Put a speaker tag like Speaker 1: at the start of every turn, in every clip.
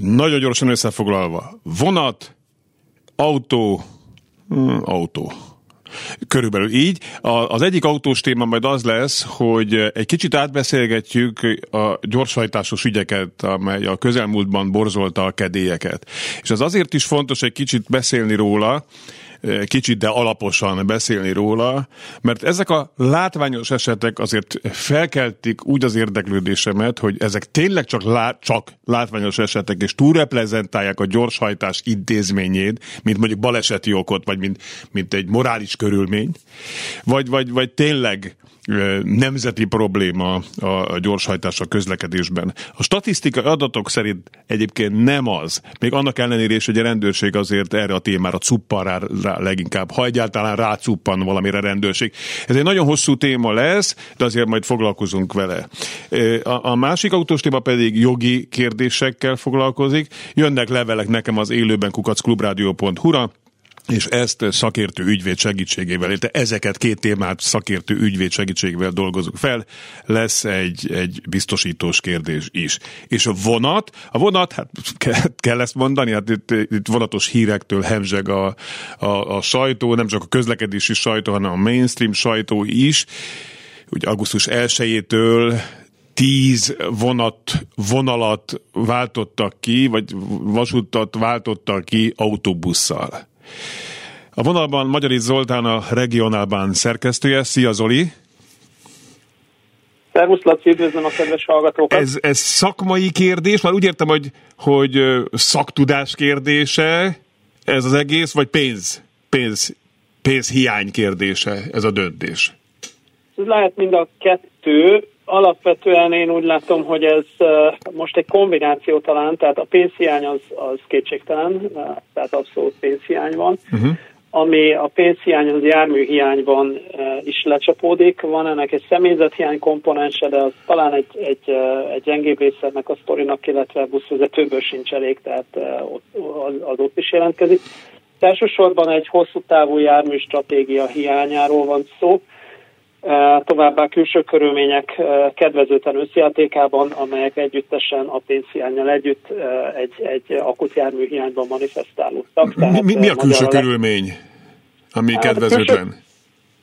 Speaker 1: Nagyon gyorsan összefoglalva. Vonat, autó, hmm, autó. Körülbelül így. Az egyik autós téma majd az lesz, hogy egy kicsit átbeszélgetjük a gyorshajtásos ügyeket, amely a közelmúltban borzolta a kedélyeket. És az azért is fontos egy kicsit beszélni róla, kicsit, de alaposan beszélni róla, mert ezek a látványos esetek azért felkeltik úgy az érdeklődésemet, hogy ezek tényleg csak, lá, csak látványos esetek, és túlreprezentálják a gyorshajtás intézményét, mint mondjuk baleseti okot, vagy mint, mint egy morális körülmény, vagy, vagy, vagy tényleg nemzeti probléma a gyorshajtás a közlekedésben. A statisztikai adatok szerint egyébként nem az, még annak ellenére is, hogy a rendőrség azért erre a témára cuppan rá, rá leginkább, ha egyáltalán rácuppan valamire rendőrség. Ez egy nagyon hosszú téma lesz, de azért majd foglalkozunk vele. A, a másik autós téma pedig jogi kérdésekkel foglalkozik. Jönnek levelek nekem az élőben kukacklubrádió.hu-ra, és ezt szakértő ügyvéd segítségével, illetve ezeket két témát szakértő ügyvéd segítségével dolgozunk fel, lesz egy, egy biztosítós kérdés is. És a vonat, a vonat, hát kell ezt mondani, hát itt, itt vonatos hírektől hemzseg a, a, a sajtó, nem csak a közlekedési sajtó, hanem a mainstream sajtó is. Ugye augusztus 1-től tíz vonat, vonalat váltottak ki, vagy vasútat váltottak ki autóbusszal. A vonalban Magyari Zoltán a regionálban szerkesztője. Szia Zoli!
Speaker 2: Szervusz Laci, üdvözlöm a kedves hallgatókat!
Speaker 1: Ez, ez szakmai kérdés, már úgy értem, hogy, hogy szaktudás kérdése ez az egész, vagy pénz, pénz, pénz hiány kérdése ez a döntés?
Speaker 2: Ez lehet mind a kettő. Alapvetően én úgy látom, hogy ez most egy kombináció talán, tehát a pénzhiány az, az kétségtelen, tehát abszolút pénzhiány van. Uh-huh. Ami a pénzhiány az járműhiányban is lecsapódik, van ennek egy személyzethiány komponense, de az talán egy, egy, egy gyengébb része a sztorinak, illetve buszvezetőből sincs elég, tehát az, az ott is jelentkezik. Elsősorban egy hosszú távú jármű stratégia hiányáról van szó, továbbá külső körülmények kedvezőtlen összjátékában, amelyek együttesen a pénzhiányjal együtt egy, egy akut járműhiányban manifestálódtak.
Speaker 1: Tehát mi, mi a külső le... körülmény, ami hát kedvezőtlen? Külső,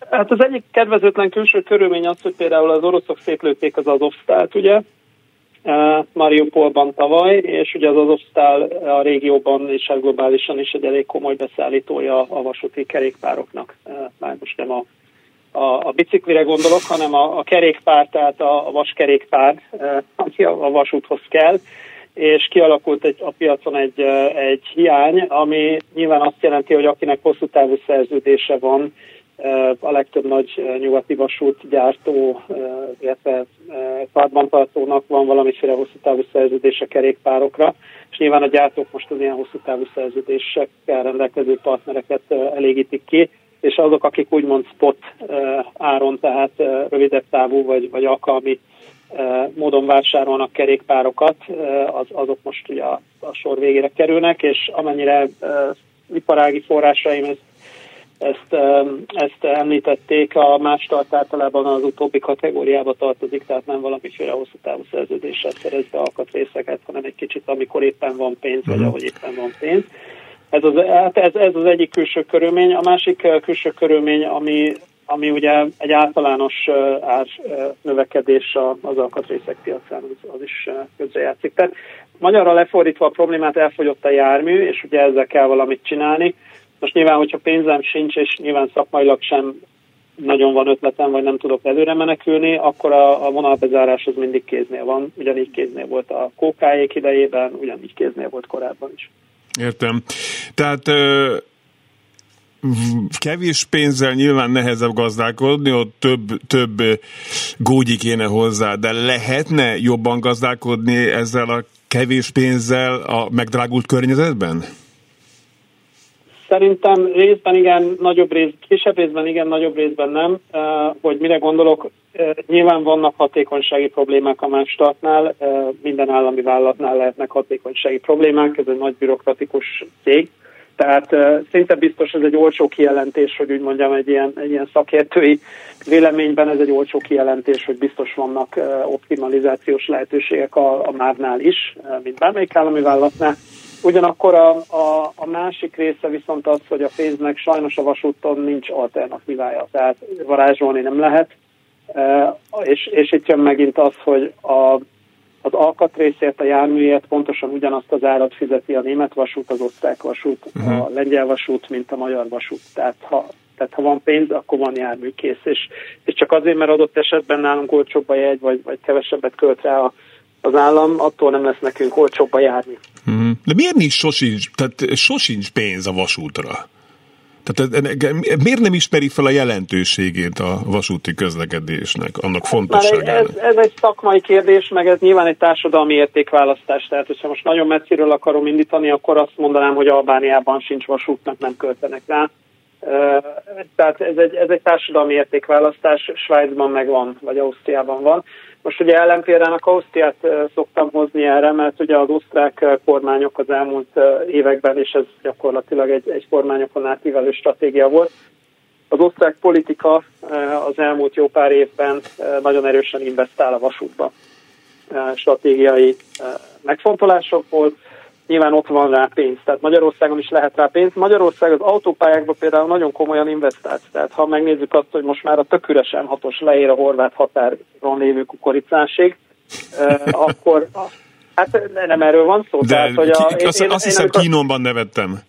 Speaker 2: hát az egyik kedvezőtlen külső körülmény az, hogy például az oroszok szétlőtték az Azovstált, ugye, Mariupolban tavaly, és ugye az Azovstál a régióban és a globálisan is egy elég komoly beszállítója a vasúti kerékpároknak. Már most nem a a, a biciklire gondolok, hanem a, a kerékpár, tehát a, a vaskerékpár, e, ami a, a vasúthoz kell, és kialakult egy, a piacon egy, e, egy hiány, ami nyilván azt jelenti, hogy akinek hosszú távú szerződése van, e, a legtöbb nagy nyugati vasútgyártó, illetve karbantartónak van valamiféle hosszú távú szerződése kerékpárokra, és nyilván a gyártók most az ilyen hosszú távú szerződésekkel rendelkező partnereket elégítik ki, és azok, akik úgymond spot áron, tehát rövidebb távú vagy, vagy alkalmi módon vásárolnak kerékpárokat, az, azok most ugye a, a sor végére kerülnek, és amennyire iparági forrásaim ezt, ezt, ezt említették, a más tart általában az utóbbi kategóriába tartozik, tehát nem valamiféle hosszú távú szerződéssel szerezve alkatrészeket, hanem egy kicsit, amikor éppen van pénz, vagy mhm. ahogy éppen van pénz. Ez az, hát ez, ez az egyik külső körülmény. A másik eh, külső körülmény, ami, ami ugye egy általános eh, ár eh, növekedés az alkatrészek piacán, az, az is közrejátszik. Tehát magyarra lefordítva a problémát elfogyott a jármű, és ugye ezzel kell valamit csinálni. Most nyilván, hogyha pénzem sincs, és nyilván szakmailag sem nagyon van ötletem, vagy nem tudok előre menekülni, akkor a, a vonalbezárás az mindig kéznél van. Ugyanígy kéznél volt a kókáék idejében, ugyanígy kéznél volt korábban is.
Speaker 1: Értem. Tehát kevés pénzzel nyilván nehezebb gazdálkodni, ott több, több gógyi kéne hozzá, de lehetne jobban gazdálkodni ezzel a kevés pénzzel a megdrágult környezetben?
Speaker 2: Szerintem részben igen, nagyobb rész, kisebb részben igen, nagyobb részben nem. Hogy mire gondolok, nyilván vannak hatékonysági problémák a Mástartnál, minden állami vállalatnál lehetnek hatékonysági problémák, ez egy nagy bürokratikus cég, tehát szinte biztos ez egy olcsó kijelentés, hogy úgy mondjam, egy ilyen, egy ilyen szakértői véleményben ez egy olcsó kijelentés, hogy biztos vannak optimalizációs lehetőségek a, a MÁV-nál is, mint bármelyik állami vállalatnál. Ugyanakkor a, a, a másik része viszont az, hogy a pénznek sajnos a vasúton nincs alternatívája, tehát varázsolni nem lehet, és, és itt jön megint az, hogy a, az alkatrészért, a járműért pontosan ugyanazt az árat fizeti a német vasút, az osztrák vasút, uh-huh. a lengyel vasút, mint a magyar vasút. Tehát ha, tehát ha van pénz, akkor van járműkész. És, és csak azért, mert adott esetben nálunk olcsóbb a jegy, vagy, vagy kevesebbet költ rá a, az állam, attól nem lesz nekünk olcsóbb a jármű.
Speaker 1: Uh-huh. De miért nincs sosincs, tehát sosincs pénz a vasútra? Tehát miért nem ismeri fel a jelentőségét a vasúti közlekedésnek, annak fontosságának?
Speaker 2: Ez, ez egy szakmai kérdés, meg ez nyilván egy társadalmi értékválasztás. Tehát, hogyha most nagyon messziről akarom indítani, akkor azt mondanám, hogy Albániában sincs vasútnak, nem költenek rá. Tehát ez egy, ez egy társadalmi értékválasztás, Svájcban megvan, vagy Ausztriában van. Most ugye ellenpéldának Ausztriát szoktam hozni erre, mert ugye az osztrák kormányok az elmúlt években, és ez gyakorlatilag egy, egy kormányokon átívelő stratégia volt, az osztrák politika az elmúlt jó pár évben nagyon erősen investál a vasútba. Stratégiai megfontolásokból nyilván ott van rá pénz, tehát Magyarországon is lehet rá pénz. Magyarország az autópályákba például nagyon komolyan investált, tehát ha megnézzük azt, hogy most már a tök üresen hatos leér a horvát határon lévő kukoricásig, akkor hát nem erről van szó.
Speaker 1: De tehát, hogy a, én, azt, én, azt hiszem, én, kínomban nevettem.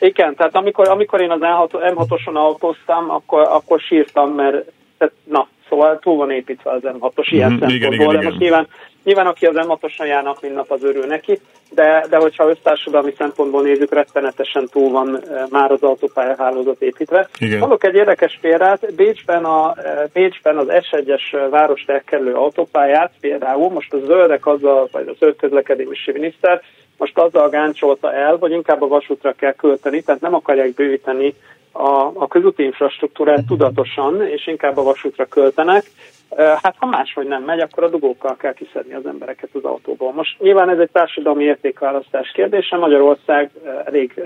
Speaker 2: Igen, tehát amikor, amikor én az M6-oson autóztam, akkor, akkor sírtam, mert tehát, na, szóval túl van építve az M6-os ilyen mm, szempontból, igen, igen, de most nyilván Nyilván aki az M6-osan járnak, minden nap az örül neki, de, de hogyha össztársadalmi szempontból nézzük, rettenetesen túl van e, már az autópályahálózat építve. Igen. Mondok egy érdekes példát, Bécsben, a, e, Bécsben az S1-es várost elkerülő autópályát például, most a zöldek azzal, vagy a zöld közlekedési miniszter, most azzal gáncsolta el, hogy inkább a vasútra kell költeni, tehát nem akarják bővíteni a, a közúti infrastruktúrát tudatosan, és inkább a vasútra költenek, Hát ha máshogy nem megy, akkor a dugókkal kell kiszedni az embereket az autóból. Most nyilván ez egy társadalmi értékválasztás kérdése. Magyarország elég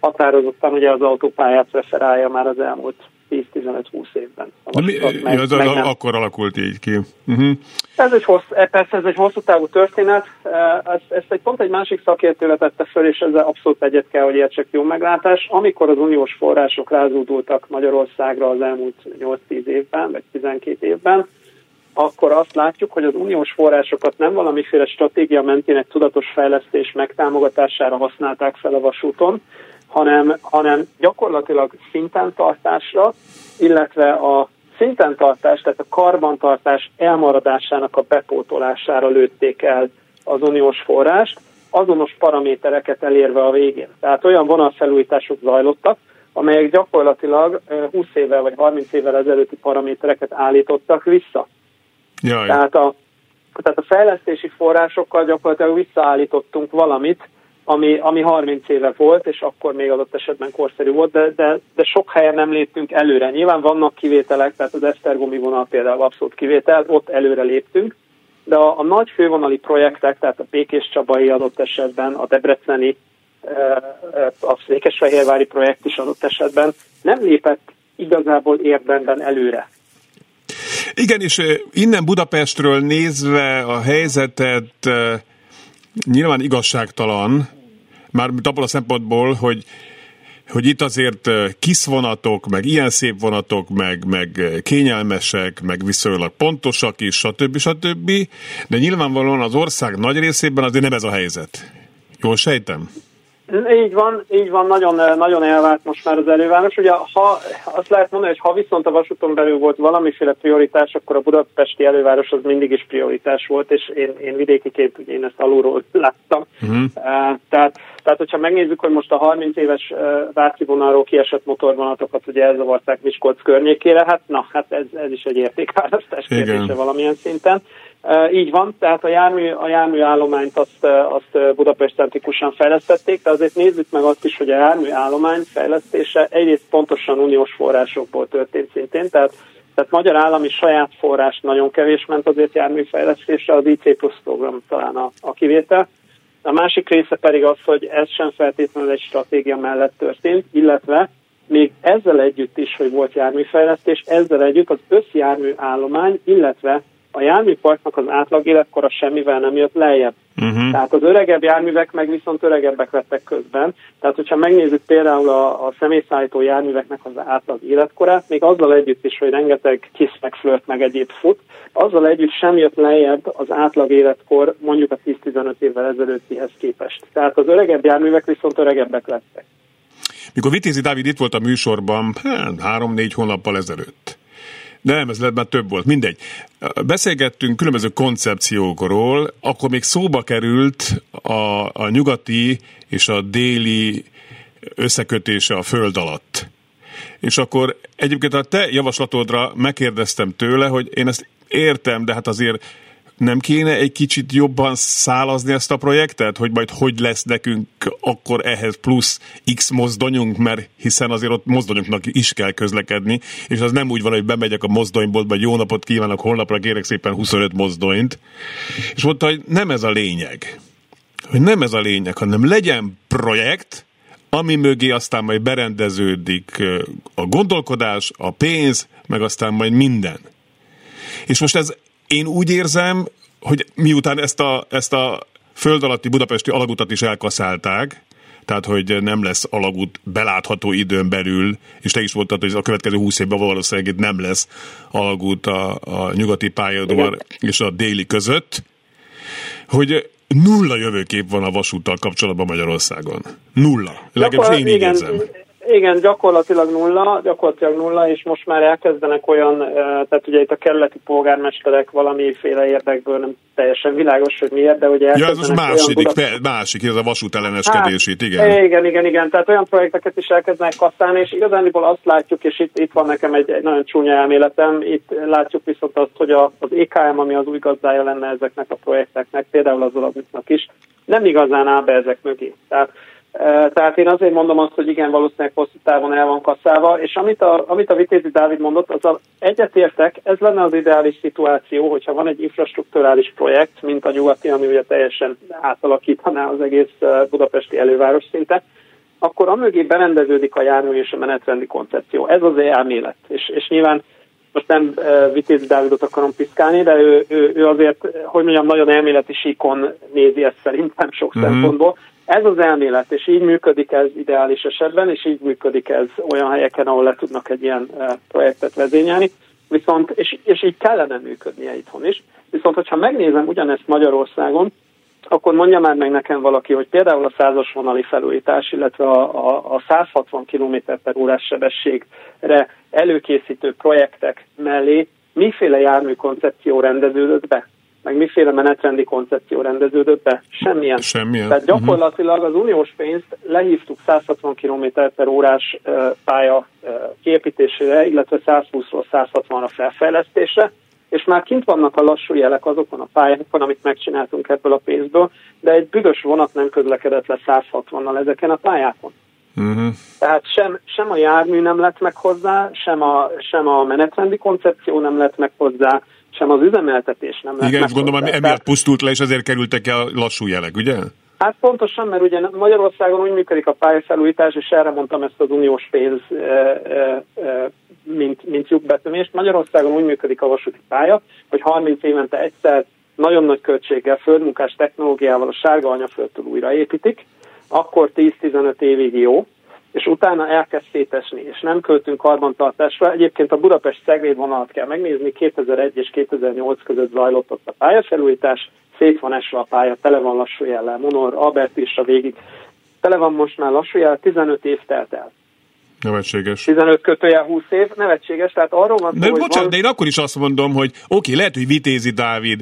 Speaker 2: határozottan ugye az autópályát referálja már az elmúlt 10-15-20 évben.
Speaker 1: Mi, meg, az, meg nem. akkor alakult így ki. Uh-huh.
Speaker 2: Ez egy hossz, e, persze ez egy hosszú távú történet. Ezt, ezt egy pont egy másik szakértő vetette föl, és ezzel abszolút egyet kell, hogy értsek jó meglátás. Amikor az uniós források rázódultak Magyarországra az elmúlt 8-10 évben, vagy 12 évben, akkor azt látjuk, hogy az uniós forrásokat nem valamiféle stratégia mentének tudatos fejlesztés megtámogatására használták fel a vasúton, hanem, hanem gyakorlatilag szinten tartásra, illetve a szinten tartás, tehát a karbantartás elmaradásának a bepótolására lőtték el az uniós forrást, azonos paramétereket elérve a végén. Tehát olyan vonalfelújítások zajlottak, amelyek gyakorlatilag 20 évvel vagy 30 évvel ezelőtti paramétereket állítottak vissza.
Speaker 1: Jaj.
Speaker 2: Tehát a, tehát a fejlesztési forrásokkal gyakorlatilag visszaállítottunk valamit, ami, ami 30 éve volt, és akkor még adott esetben korszerű volt, de, de, de sok helyen nem léptünk előre. Nyilván vannak kivételek, tehát az Esztergomi vonal például abszolút kivétel, ott előre léptünk, de a, a nagy fővonali projektek, tehát a Békés Csabai adott esetben, a Debreceni, a Székesfehérvári projekt is adott esetben nem lépett igazából érdemben előre.
Speaker 1: Igen, és innen Budapestről nézve a helyzetet nyilván igazságtalan, már abból a szempontból, hogy hogy itt azért kiszvonatok, meg ilyen szép vonatok, meg, meg kényelmesek, meg viszonylag pontosak is, stb. stb. De nyilvánvalóan az ország nagy részében azért nem ez a helyzet. Jól sejtem?
Speaker 2: Így van, így van, nagyon, nagyon elvált most már az előváros. Ugye ha, azt lehet mondani, hogy ha viszont a vasúton belül volt valamiféle prioritás, akkor a budapesti előváros az mindig is prioritás volt, és én, én vidékiként ugye én ezt alulról láttam. Uh-huh. Tehát Tehát, hogyha megnézzük, hogy most a 30 éves Váci vonalról kiesett motorvonatokat ugye elzavarták Miskolc környékére, hát na, hát ez, ez is egy értékválasztás kérdése valamilyen szinten. Így van, tehát a jármű, a jármű állományt azt, azt Budapest centrikusan fejlesztették, de azért nézzük meg azt is, hogy a jármű állomány fejlesztése egyrészt pontosan uniós forrásokból történt szintén, tehát tehát magyar állami saját forrás nagyon kevés ment azért járműfejlesztésre, az IC Plus program talán a, a kivétel. A másik része pedig az, hogy ez sem feltétlenül egy stratégia mellett történt, illetve még ezzel együtt is, hogy volt járműfejlesztés, ezzel együtt az összjármű állomány, illetve a járműparknak az átlag életkora semmivel nem jött lejjebb. Uh-huh. Tehát az öregebb járművek meg viszont öregebbek lettek közben. Tehát, hogyha megnézzük például a, a személyszállító járműveknek az átlag életkorát, még azzal együtt is, hogy rengeteg kis meg flört meg egyéb fut, azzal együtt sem jött lejjebb az átlag életkor mondjuk a 10-15 évvel ezelőttihez képest. Tehát az öregebb járművek viszont öregebbek lettek.
Speaker 1: Mikor Vitézi Dávid itt volt a műsorban, hát, három-négy hónappal ezelőtt, nem, ez lett már több volt, mindegy. Beszélgettünk különböző koncepciókról, akkor még szóba került a, a nyugati és a déli összekötése a föld alatt. És akkor egyébként a te javaslatodra megkérdeztem tőle, hogy én ezt értem, de hát azért nem kéne egy kicsit jobban szálazni ezt a projektet, hogy majd hogy lesz nekünk akkor ehhez plusz X mozdonyunk, mert hiszen azért ott mozdonyunknak is kell közlekedni, és az nem úgy van, hogy bemegyek a mozdonyboltba, jó napot kívánok, holnapra kérek szépen 25 mozdonyt. És mondta, hogy nem ez a lényeg. Hogy nem ez a lényeg, hanem legyen projekt, ami mögé aztán majd berendeződik a gondolkodás, a pénz, meg aztán majd minden. És most ez én úgy érzem, hogy miután ezt a, ezt a föld alatti budapesti alagutat is elkaszálták, tehát hogy nem lesz alagút belátható időn belül, és te is mondtad, hogy a következő 20 évben valószínűleg nem lesz alagút a, a nyugati pályaudvar és a déli között, hogy nulla jövőkép van a vasúttal kapcsolatban Magyarországon. Nulla. Legalábbis én így érzem.
Speaker 2: Igen, gyakorlatilag nulla, gyakorlatilag nulla, és most már elkezdenek olyan, tehát ugye itt a kerületi polgármesterek valamiféle érdekből nem teljesen világos, hogy miért, de ugye
Speaker 1: Ja, ez az másik, Budapest... másik, ez a vasút elleneskedését, hát, igen.
Speaker 2: Igen, igen, igen, tehát olyan projekteket is elkezdenek kasztálni, és igazániból azt látjuk, és itt, itt van nekem egy, egy nagyon csúnya elméletem, itt látjuk viszont azt, hogy a, az EKM, ami az új gazdája lenne ezeknek a projekteknek, például az alapítnak is, nem igazán áll be ezek mögé. Tehát tehát én azért mondom azt, hogy igen, valószínűleg hosszú távon el van kasszálva, és amit a, amit a Vitézi Dávid mondott, az a, egyetértek, ez lenne az ideális szituáció, hogyha van egy infrastruktúrális projekt, mint a nyugati, ami ugye teljesen átalakítaná az egész budapesti előváros szinte, akkor amögé berendeződik a jármű és a menetrendi koncepció. Ez az elmélet. És, és nyilván most nem Vitézi Dávidot akarom piszkálni, de ő, ő, ő azért, hogy mondjam, nagyon elméleti síkon nézi ezt szerintem sok mm-hmm. szempontból. Ez az elmélet, és így működik ez ideális esetben, és így működik ez olyan helyeken, ahol le tudnak egy ilyen projektet vezényelni. Viszont, és, és így kellene működnie itthon is. Viszont, hogyha megnézem ugyanezt Magyarországon, akkor mondja már meg nekem valaki, hogy például a százas vonali felújítás, illetve a, a, a 160 km per órás sebességre előkészítő projektek mellé miféle járműkoncepció rendeződött be? Meg miféle menetrendi koncepció rendeződött be? Semmilyen.
Speaker 1: Semmilyen.
Speaker 2: Tehát mhm. gyakorlatilag az uniós pénzt lehívtuk 160 km per órás pálya kiépítésére, illetve 120-ról 160-ra felfejlesztésre, és már kint vannak a lassú jelek azokon a pályákon, amit megcsináltunk ebből a pénzből, de egy büdös vonat nem közlekedett le 160-nal ezeken a pályákon. Uh-huh. Tehát sem, sem a jármű nem lett meg hozzá, sem a, sem a menetrendi koncepció nem lett meg hozzá, sem az üzemeltetés nem lett
Speaker 1: Igen, és gondolom, emiatt Tehát... pusztult le, és ezért kerültek el lassú jelek, ugye?
Speaker 2: Hát pontosan, mert ugye Magyarországon úgy működik a pályafelújítás, és erre mondtam ezt az uniós pénz, mint, mint lyukbetömést. Magyarországon úgy működik a vasúti pálya, hogy 30 évente egyszer nagyon nagy költséggel, földmunkás technológiával a sárga anyaföldtől újraépítik, akkor 10-15 évig jó, és utána elkezd szétesni, és nem költünk karbantartásra. Egyébként a Budapest Szegvéd vonalat kell megnézni, 2001 és 2008 között zajlott ott a pályafelújítás, szét van esve a pálya, tele van lassú jellel, Monor, Albert is a végig. Tele van most már lassú jel, 15 év telt el.
Speaker 1: Nevetséges.
Speaker 2: 15 kötőjel 20 év, nevetséges, tehát arról van
Speaker 1: szó, De bocsánat, van... de én akkor is azt mondom, hogy oké, okay, lehet, hogy Vitézi Dávid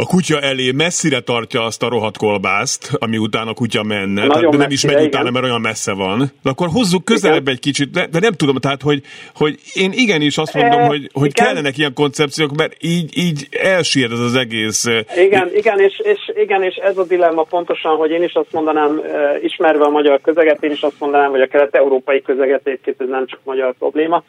Speaker 1: a kutya elé messzire tartja azt a rohadt kolbászt, ami után a kutya menne, tehát, de nem is megy igen. utána, mert olyan messze van, de akkor hozzuk közelebb igen. egy kicsit, de, de nem tudom, tehát, hogy, hogy én igenis azt mondom, e, hogy, hogy kellenek ilyen koncepciók, mert így, így elsír ez az egész.
Speaker 2: Igen, igen és, és, igen, és ez a dilemma pontosan, hogy én is azt mondanám, ismerve a magyar közeget, én is azt mondanám, hogy a kelet-európai közeget egyébként ez nem csak magyar probléma,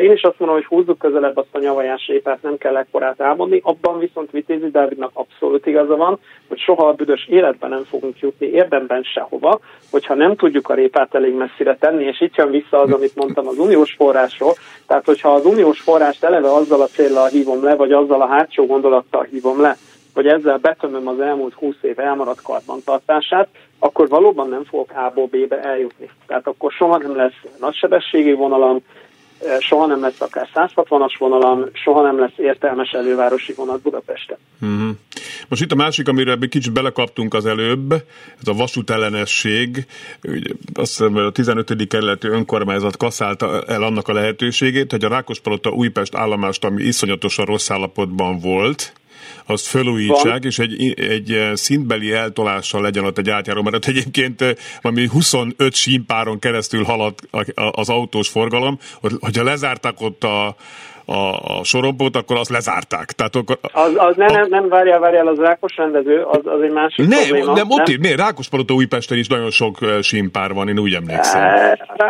Speaker 2: én is azt mondom, hogy húzzuk közelebb azt a nyavajás répát, nem kell ekkorát álmodni. Abban viszont Vitézi Dávidnak abszolút igaza van, hogy soha a büdös életben nem fogunk jutni érdemben sehova, hogyha nem tudjuk a répát elég messzire tenni, és itt jön vissza az, amit mondtam az uniós forrásról. Tehát, hogyha az uniós forrást eleve azzal a célral hívom le, vagy azzal a hátsó gondolattal hívom le, hogy ezzel betömöm az elmúlt 20 év elmaradt karbantartását, akkor valóban nem fogok A-ból B-be eljutni. Tehát akkor soha nem lesz nagysebességi vonalam, soha nem lesz akár 160-as vonalam, soha nem lesz értelmes elővárosi vonat Budapesten. Uh-huh.
Speaker 1: Most itt a másik, amire egy kicsit belekaptunk az előbb, ez a vasútellenesség. Azt hiszem, a 15. kerületi önkormányzat kaszálta el annak a lehetőségét, hogy a Rákospalota Újpest állomást, ami iszonyatosan rossz állapotban volt, azt felújítsák, Van. és egy, egy eh, szintbeli eltolással legyen ott egy átjáró, mert egyébként eh, valami 25 sínpáron keresztül halad az autós forgalom, hogyha lezárták ott a, a, a sorompót, akkor azt lezárták. Tehát akkor,
Speaker 2: az, az ne, a... nem, nem várjál, várjál, az rákos rendező, az, az egy másik
Speaker 1: nem,
Speaker 2: probléma.
Speaker 1: Nem, ott nem? miért? Rákospalota Újpesten is nagyon sok simpár van, én úgy emlékszem.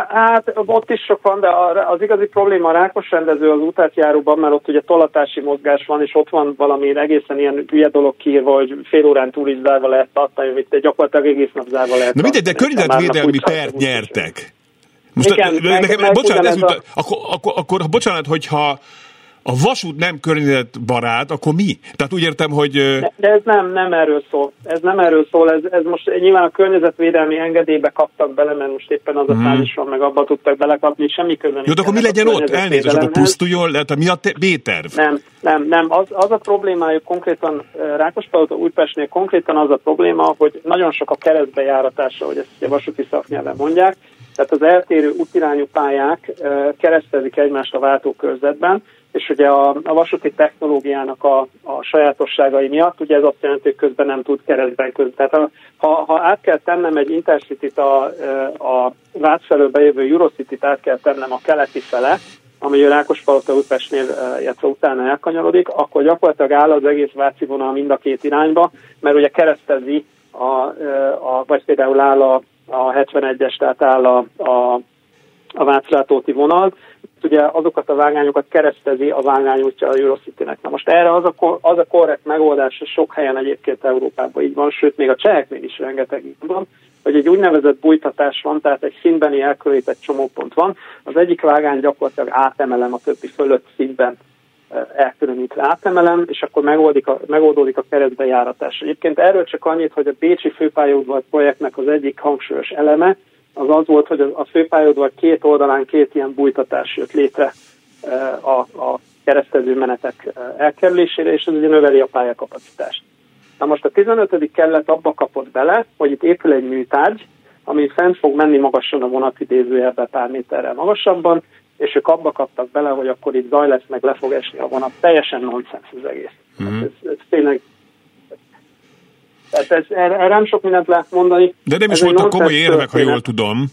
Speaker 2: Hát ott is sok van, de az igazi probléma a rákos rendező az útátjáróban, mert ott ugye tolatási mozgás van, és ott van valami egészen ilyen hülye dolog kiírva, hogy fél órán túl is zárva lehet tartani, hogy gyakorlatilag egész nap zárva lehet
Speaker 1: Na mindegy, de környezetvédelmi pert nyertek. Most nekem, meg, meg bocsánat, ez a... akkor, akkor, akkor, bocsánat, hogyha a vasút nem környezetbarát, akkor mi? Tehát úgy értem, hogy...
Speaker 2: De, de ez nem, nem erről szól. Ez nem erről szól. Ez, ez most nyilván a környezetvédelmi engedélybe kaptak bele, mert most éppen az a hmm. van, meg abba tudtak belekapni, semmi köze
Speaker 1: Jó, de akkor mi legyen ott? Elnézést, akkor pusztuljon, lehet, mi a te- B-terv?
Speaker 2: Nem, nem, nem. Az, az a problémájuk konkrétan Rákospalota Újpestnél konkrétan az a probléma, hogy nagyon sok a keresztbejáratása, hogy ezt a vasúti szaknyelven mondják, tehát az eltérő útirányú pályák keresztezik egymást a váltókörzetben, és ugye a, a vasúti technológiának a, a sajátosságai miatt, ugye ez azt jelenti, hogy közben nem tud keresztben közben. Tehát ha, ha, át kell tennem egy intercity a, a Vác felől bejövő Eurocity-t át kell tennem a keleti fele, ami a Rákospalota Újpestnél, illetve utána elkanyarodik, akkor gyakorlatilag áll az egész Váci vonal mind a két irányba, mert ugye keresztezi, a, a, vagy például áll a, a 71-es, tehát áll a, a, a Václátóti vonal, ugye azokat a vágányokat keresztezi a vágányútja a Eurocity-nek. Na most erre az a, az a korrekt megoldás, sok helyen egyébként Európában így van, sőt még a cseheknél is rengeteg így van, hogy egy úgynevezett bújtatás van, tehát egy színbeni elkülönített csomópont van. Az egyik vágány gyakorlatilag átemelem a többi fölött színben elkülönítve átemelem, és akkor megoldik a, megoldódik a keresztbejáratás. Egyébként erről csak annyit, hogy a Bécsi főpályaudvar projektnek az egyik hangsúlyos eleme, az az volt, hogy a főpályaudvar két oldalán két ilyen bújtatás jött létre a, a keresztező menetek elkerülésére, és ez ugye növeli a pályakapacitást. Na most a 15. kellet abba kapott bele, hogy itt épül egy műtárgy, ami fent fog menni magasan a vonatidézőjelbe pár méterrel magasabban, és ők abba kaptak bele, hogy akkor itt zaj lesz, meg le fog esni a vonat. Teljesen nonsens az egész. Mm-hmm. Ez, ez tényleg tehát ez, erre, nem sok mindent lehet mondani.
Speaker 1: De nem is voltak komoly érvek, ha jól tudom.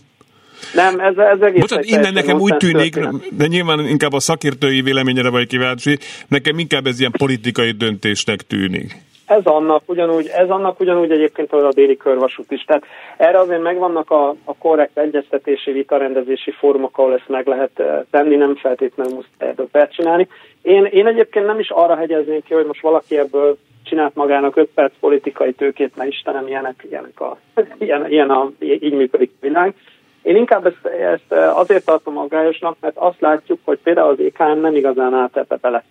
Speaker 2: Nem, ez, ez egész
Speaker 1: Bocsánat, innen nekem úgy tűnik, történet. de nyilván inkább a szakértői véleményre vagy kíváncsi, nekem inkább ez ilyen politikai döntésnek tűnik.
Speaker 2: Ez annak ugyanúgy, ez annak ugyanúgy egyébként a déli körvasút is. Tehát erre azért megvannak a, a korrekt egyeztetési, vitarendezési fórumok, ahol ezt meg lehet eh, tenni, nem feltétlenül muszáj ebből csinálni. Én, én egyébként nem is arra hegyeznék ki, hogy most valaki ebből csinált magának 5 perc politikai tőkét, mert Istenem, ilyenek, ilyenek a, ilyen, ilyen a, így működik a világ. Én inkább ezt, ezt azért tartom aggályosnak, mert azt látjuk, hogy például az EKM nem igazán állt ebbe bele.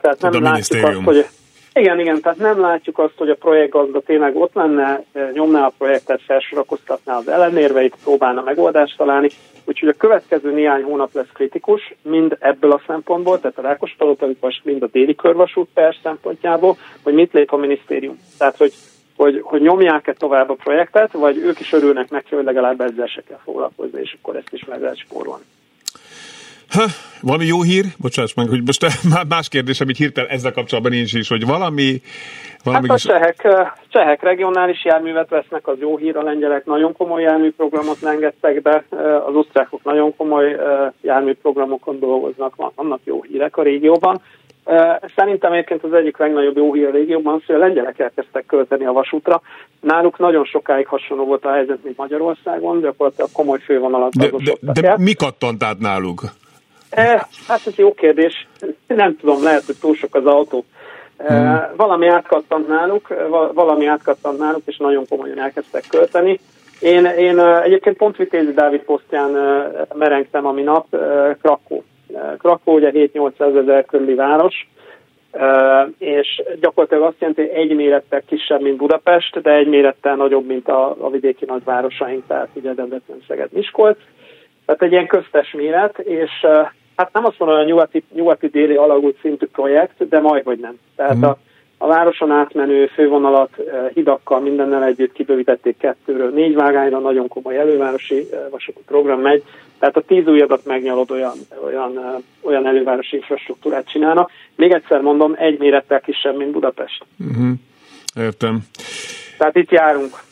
Speaker 2: Tehát nem látjuk azt, hogy igen, igen, tehát nem látjuk azt, hogy a projektgazda tényleg ott lenne, nyomná a projektet, felsorakoztatná az ellenérveit, próbálna megoldást találni, úgyhogy a következő néhány hónap lesz kritikus, mind ebből a szempontból, tehát a Rákospalota, mind a déli körvasút per szempontjából, hogy mit lép a minisztérium. Tehát, hogy hogy, hogy nyomják-e tovább a projektet, vagy ők is örülnek neki, hogy legalább ezzel se kell foglalkozni, és akkor ezt is meg lehet spórolni.
Speaker 1: Ha, valami jó hír? Bocsáss meg, hogy most más kérdés, amit hirtelen ezzel kapcsolatban nincs is, hogy valami...
Speaker 2: valami hát a csehek, csehek regionális járművet vesznek, az jó hír, a lengyelek nagyon komoly járműprogramot engedtek be, az osztrákok nagyon komoly járműprogramokon dolgoznak, vannak jó hírek a régióban. Szerintem egyébként az egyik legnagyobb jó hír a régióban hogy a lengyelek elkezdtek költeni a vasútra. Náluk nagyon sokáig hasonló volt a helyzet, mint Magyarországon, gyakorlatilag komoly fővonalat
Speaker 1: de, de, de mi kattant át náluk?
Speaker 2: Hát ez jó kérdés. Nem tudom, lehet, hogy túl sok az autó. Hmm. Valami átkattant náluk, valami átkattant náluk, és nagyon komolyan elkezdtek költeni. Én, én egyébként pont Vitézi Dávid posztján merengtem a minap Krakó Krakó ugye 7-800 ezer körüli város, és gyakorlatilag azt jelenti, hogy egy mérettel kisebb, mint Budapest, de egy mérettel nagyobb, mint a, a vidéki nagyvárosaink, tehát ugye Debrecen, Szeged, Miskolc. Tehát egy ilyen köztes méret, és hát nem azt mondom, hogy a nyugati, nyugati-déli alagút szintű projekt, de majd, hogy nem. Tehát mm. a, a városon átmenő fővonalat hidakkal mindennel együtt kibővítették kettőről négy vágányra, nagyon komoly elővárosi vasúti program megy, tehát a tíz újadat megnyalod olyan, olyan, olyan elővárosi infrastruktúrát csinálnak. Még egyszer mondom, egy mérettel kisebb, mint Budapest.
Speaker 1: Uh-huh. Értem.
Speaker 2: Tehát itt járunk.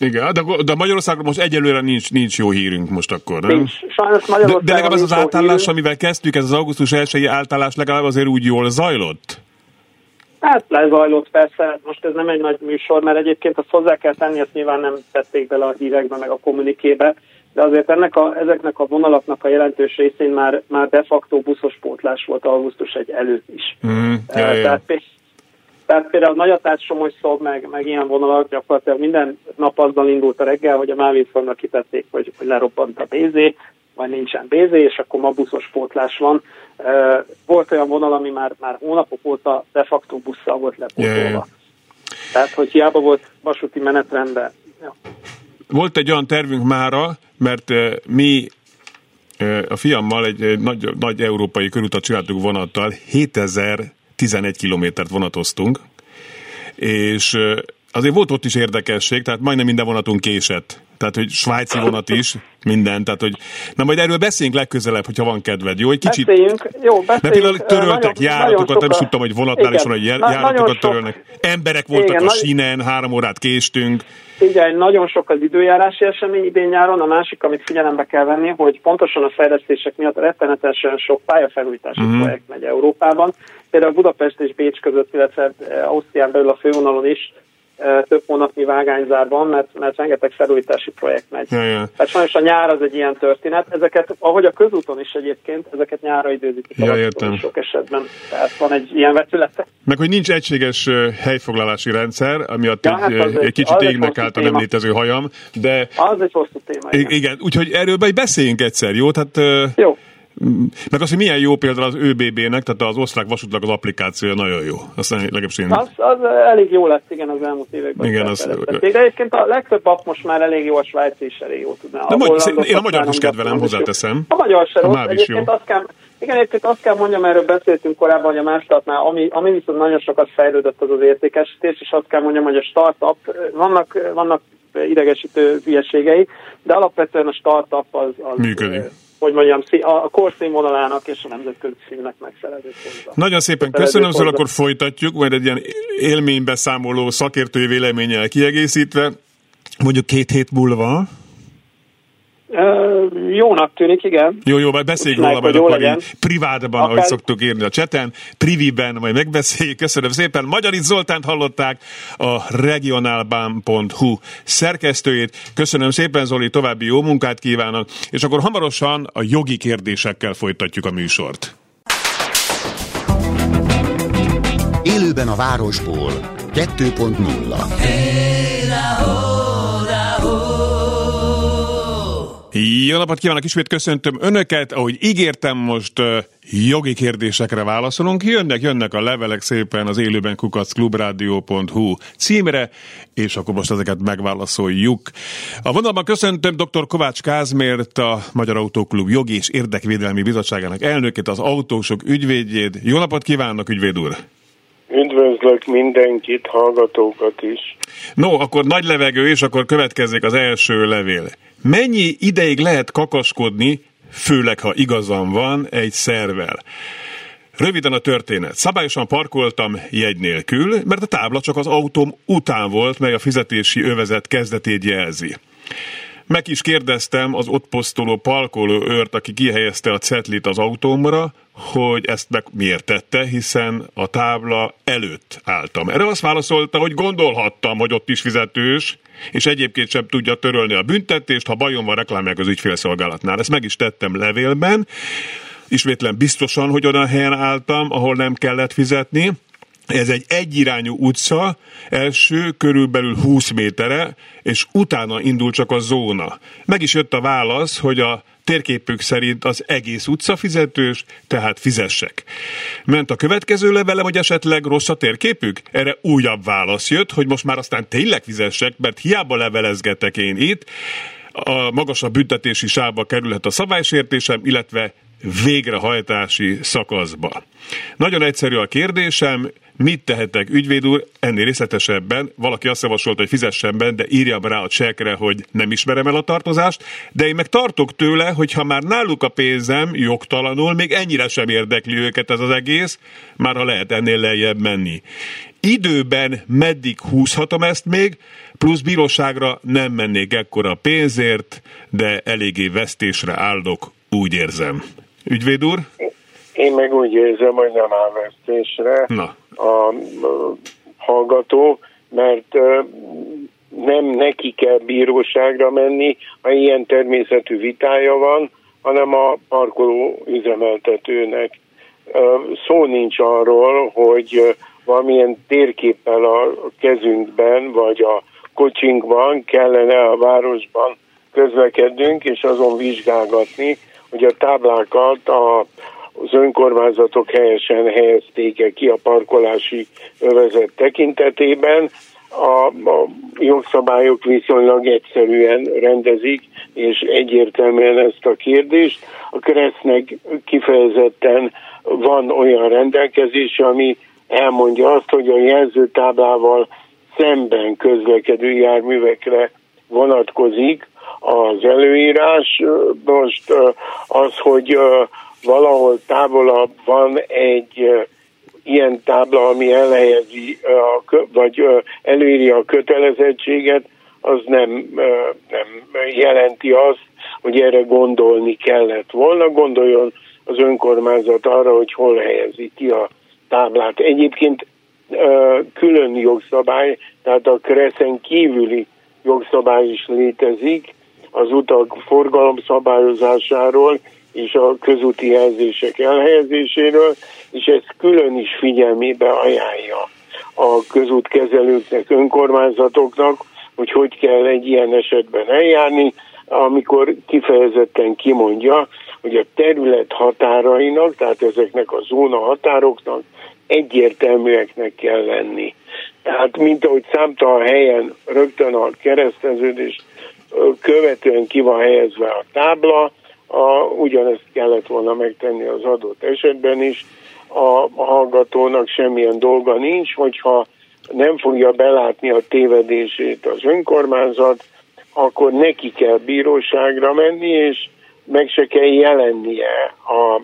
Speaker 1: Igen, de, de Magyarországon most egyelőre nincs, nincs jó hírünk most akkor, nem?
Speaker 2: Nincs. Sajnos Magyarországon
Speaker 1: de, de legalább az az átállás, amivel kezdtük, ez az augusztus 1 átállás legalább azért úgy jól zajlott?
Speaker 2: Hát lezajlott persze, most ez nem egy nagy műsor, mert egyébként azt hozzá kell tenni, ezt nyilván nem tették bele a hírekbe, meg a kommunikébe, de azért ennek a, ezeknek a vonalaknak a jelentős részén már, már de facto buszos pótlás volt augusztus egy előtt is.
Speaker 1: Mm, ja, ja.
Speaker 2: Tehát, tehát például Nagyatás, Somogy meg, meg ilyen vonalak gyakorlatilag minden nap azzal indult a reggel, hogy a Mávinformra kitették, hogy, hogy lerobbant a BZ, vagy nincsen BZ, és akkor ma buszos pótlás van. Volt olyan vonal, ami már, már hónapok óta de facto busszal volt lepótolva. Yeah, yeah. Tehát, hogy hiába volt vasúti menetrendben. Ja.
Speaker 1: Volt egy olyan tervünk mára, mert mi a fiammal egy nagy, nagy európai körutat csináltuk vonattal, 7011 kilométert vonatoztunk, és azért volt ott is érdekesség, tehát majdnem minden vonatunk késett tehát hogy svájci vonat is, minden, tehát hogy, na majd erről beszéljünk legközelebb, hogyha van kedved, jó? Egy kicsit,
Speaker 2: beszéljünk, jó, beszéljünk.
Speaker 1: Mert például töröltek nagyon, járatokat, nagyon nem is tudtam, hogy vonatnál is van, hogy járatokat törölnek. Emberek voltak igen, a sínen, három órát késtünk.
Speaker 2: Igen, nagyon sok az időjárási esemény idén nyáron. A másik, amit figyelembe kell venni, hogy pontosan a fejlesztések miatt rettenetesen sok pályafelújítási uh-huh. projekt megy Európában. Például Budapest és Bécs között, illetve Ausztrián belül a fővonalon is több hónapnyi vágányzárban, mert, mert rengeteg felújítási projekt megy.
Speaker 1: Ja, ja.
Speaker 2: Tehát sajnos a nyár az egy ilyen történet. Ezeket, ahogy a közúton is egyébként, ezeket nyárra időzik
Speaker 1: ja, értem.
Speaker 2: sok esetben. Tehát van egy ilyen vetülete.
Speaker 1: Meg hogy nincs egységes helyfoglalási rendszer, ami ja, hát egy, egy, kicsit égnek állt a nem létező hajam, de...
Speaker 2: Az egy hosszú téma,
Speaker 1: igen. igen. Úgyhogy erről beszéljünk egyszer, jó?
Speaker 2: Tehát, jó.
Speaker 1: Meg az, hogy milyen jó például az ÖBB-nek, tehát az osztrák vasútnak az applikációja nagyon jó. Aztán legalábbis én...
Speaker 2: Az, az elég jó lett, igen, az elmúlt években.
Speaker 1: Igen, az...
Speaker 2: De egyébként a legtöbb app most már elég jó, a svájci is elég jó tudná.
Speaker 1: De majd, én a magyar is kedvelem, hozzáteszem.
Speaker 2: A magyar se rossz. Egyébként azt kell, igen, egyébként azt kell mondjam, erről beszéltünk korábban, hogy a másolatnál, ami, ami viszont nagyon sokat fejlődött az az értékesítés, és azt kell mondjam, hogy a startup, vannak, vannak idegesítő hülyeségei, de alapvetően a startup az, az
Speaker 1: működik
Speaker 2: hogy mondjam, a korszínvonalának és a nemzetközi színnek megfelelő hozzá.
Speaker 1: Nagyon szépen köszönöm, szóval akkor folytatjuk, majd egy ilyen élménybeszámoló szakértői véleménnyel kiegészítve, mondjuk két hét múlva,
Speaker 2: jónak tűnik, igen.
Speaker 1: Jó, jó, majd beszéljünk róla majd akkor legyen. privátban, Akár... ahogy szoktuk írni a cseten, priviben majd megbeszéljük. Köszönöm szépen. Magyarit Zoltánt hallották a regionálbán.hu szerkesztőjét. Köszönöm szépen, Zoli, további jó munkát kívánok, és akkor hamarosan a jogi kérdésekkel folytatjuk a műsort.
Speaker 3: Élőben a városból 2.0 hey,
Speaker 1: Jó napot kívánok, ismét köszöntöm Önöket. Ahogy ígértem, most jogi kérdésekre válaszolunk. Jönnek, jönnek a levelek szépen az élőben kukacklubrádió.hu címre, és akkor most ezeket megválaszoljuk. A vonalban köszöntöm dr. Kovács Kázmért, a Magyar Autóklub jogi és érdekvédelmi bizottságának elnökét, az autósok ügyvédjét. Jó napot kívánok, ügyvéd úr!
Speaker 4: Üdvözlök mindenkit, hallgatókat is.
Speaker 1: No, akkor nagy levegő, és akkor következik az első levél. Mennyi ideig lehet kakaskodni főleg ha igazam van, egy szervel. Röviden a történet. Szabályosan parkoltam jegy nélkül, mert a tábla csak az autóm után volt, mely a fizetési övezet kezdetét jelzi. Meg is kérdeztem az ott posztoló parkoló őrt, aki kihelyezte a cetlit az autómra, hogy ezt meg miért tette, hiszen a tábla előtt álltam. Erre azt válaszolta, hogy gondolhattam, hogy ott is fizetős, és egyébként sem tudja törölni a büntetést, ha bajom van, reklámják az ügyfélszolgálatnál. Ezt meg is tettem levélben, ismétlen biztosan, hogy olyan helyen álltam, ahol nem kellett fizetni, ez egy egyirányú utca, első körülbelül 20 méterre, és utána indul csak a zóna. Meg is jött a válasz, hogy a térképük szerint az egész utca fizetős, tehát fizessek. Ment a következő levelem, hogy esetleg rossz a térképük? Erre újabb válasz jött, hogy most már aztán tényleg fizessek, mert hiába levelezgetek én itt, a magasabb büntetési sávba kerülhet a szabálysértésem, illetve végrehajtási szakaszba. Nagyon egyszerű a kérdésem, mit tehetek ügyvéd úr, ennél részletesebben, valaki azt javasolta, hogy fizessen be, de írjam rá a csekre, hogy nem ismerem el a tartozást, de én meg tartok tőle, hogy ha már náluk a pénzem jogtalanul, még ennyire sem érdekli őket ez az egész, már ha lehet ennél lejjebb menni. Időben meddig húzhatom ezt még, plusz bíróságra nem mennék ekkora pénzért, de eléggé vesztésre állok, úgy érzem. Ügyvéd úr?
Speaker 4: Én meg úgy érzem, hogy nem áll vesztésre
Speaker 1: Na.
Speaker 4: a hallgató, mert nem neki kell bíróságra menni, ha ilyen természetű vitája van, hanem a parkoló üzemeltetőnek. Szó nincs arról, hogy valamilyen térképpel a kezünkben, vagy a kocsinkban kellene a városban közlekednünk, és azon vizsgálgatni, hogy a táblákat a, az önkormányzatok helyesen helyezték ki a parkolási övezet tekintetében. A, a jogszabályok viszonylag egyszerűen rendezik, és egyértelműen ezt a kérdést. A keresztnek kifejezetten van olyan rendelkezés, ami elmondja azt, hogy a jelzőtáblával szemben közlekedő járművekre vonatkozik az előírás. Most az, hogy valahol távolabb van egy ilyen tábla, ami elhelyezi, vagy előírja a kötelezettséget, az nem, nem jelenti azt, hogy erre gondolni kellett volna. Gondoljon az önkormányzat arra, hogy hol helyezi ki a táblát. Egyébként külön jogszabály, tehát a kreszen kívüli jogszabály is létezik, az utak forgalom szabályozásáról és a közúti jelzések elhelyezéséről, és ezt külön is figyelmébe ajánlja a közútkezelőknek, önkormányzatoknak, hogy hogy kell egy ilyen esetben eljárni, amikor kifejezetten kimondja, hogy a terület határainak, tehát ezeknek a zóna határoknak egyértelműeknek kell lenni. Tehát, mint ahogy számtalan helyen rögtön a kereszteződés követően ki van helyezve a tábla, a, ugyanezt kellett volna megtenni az adott esetben is. A, a hallgatónak semmilyen dolga nincs, hogyha nem fogja belátni a tévedését az önkormányzat, akkor neki kell bíróságra menni, és meg se kell jelennie a,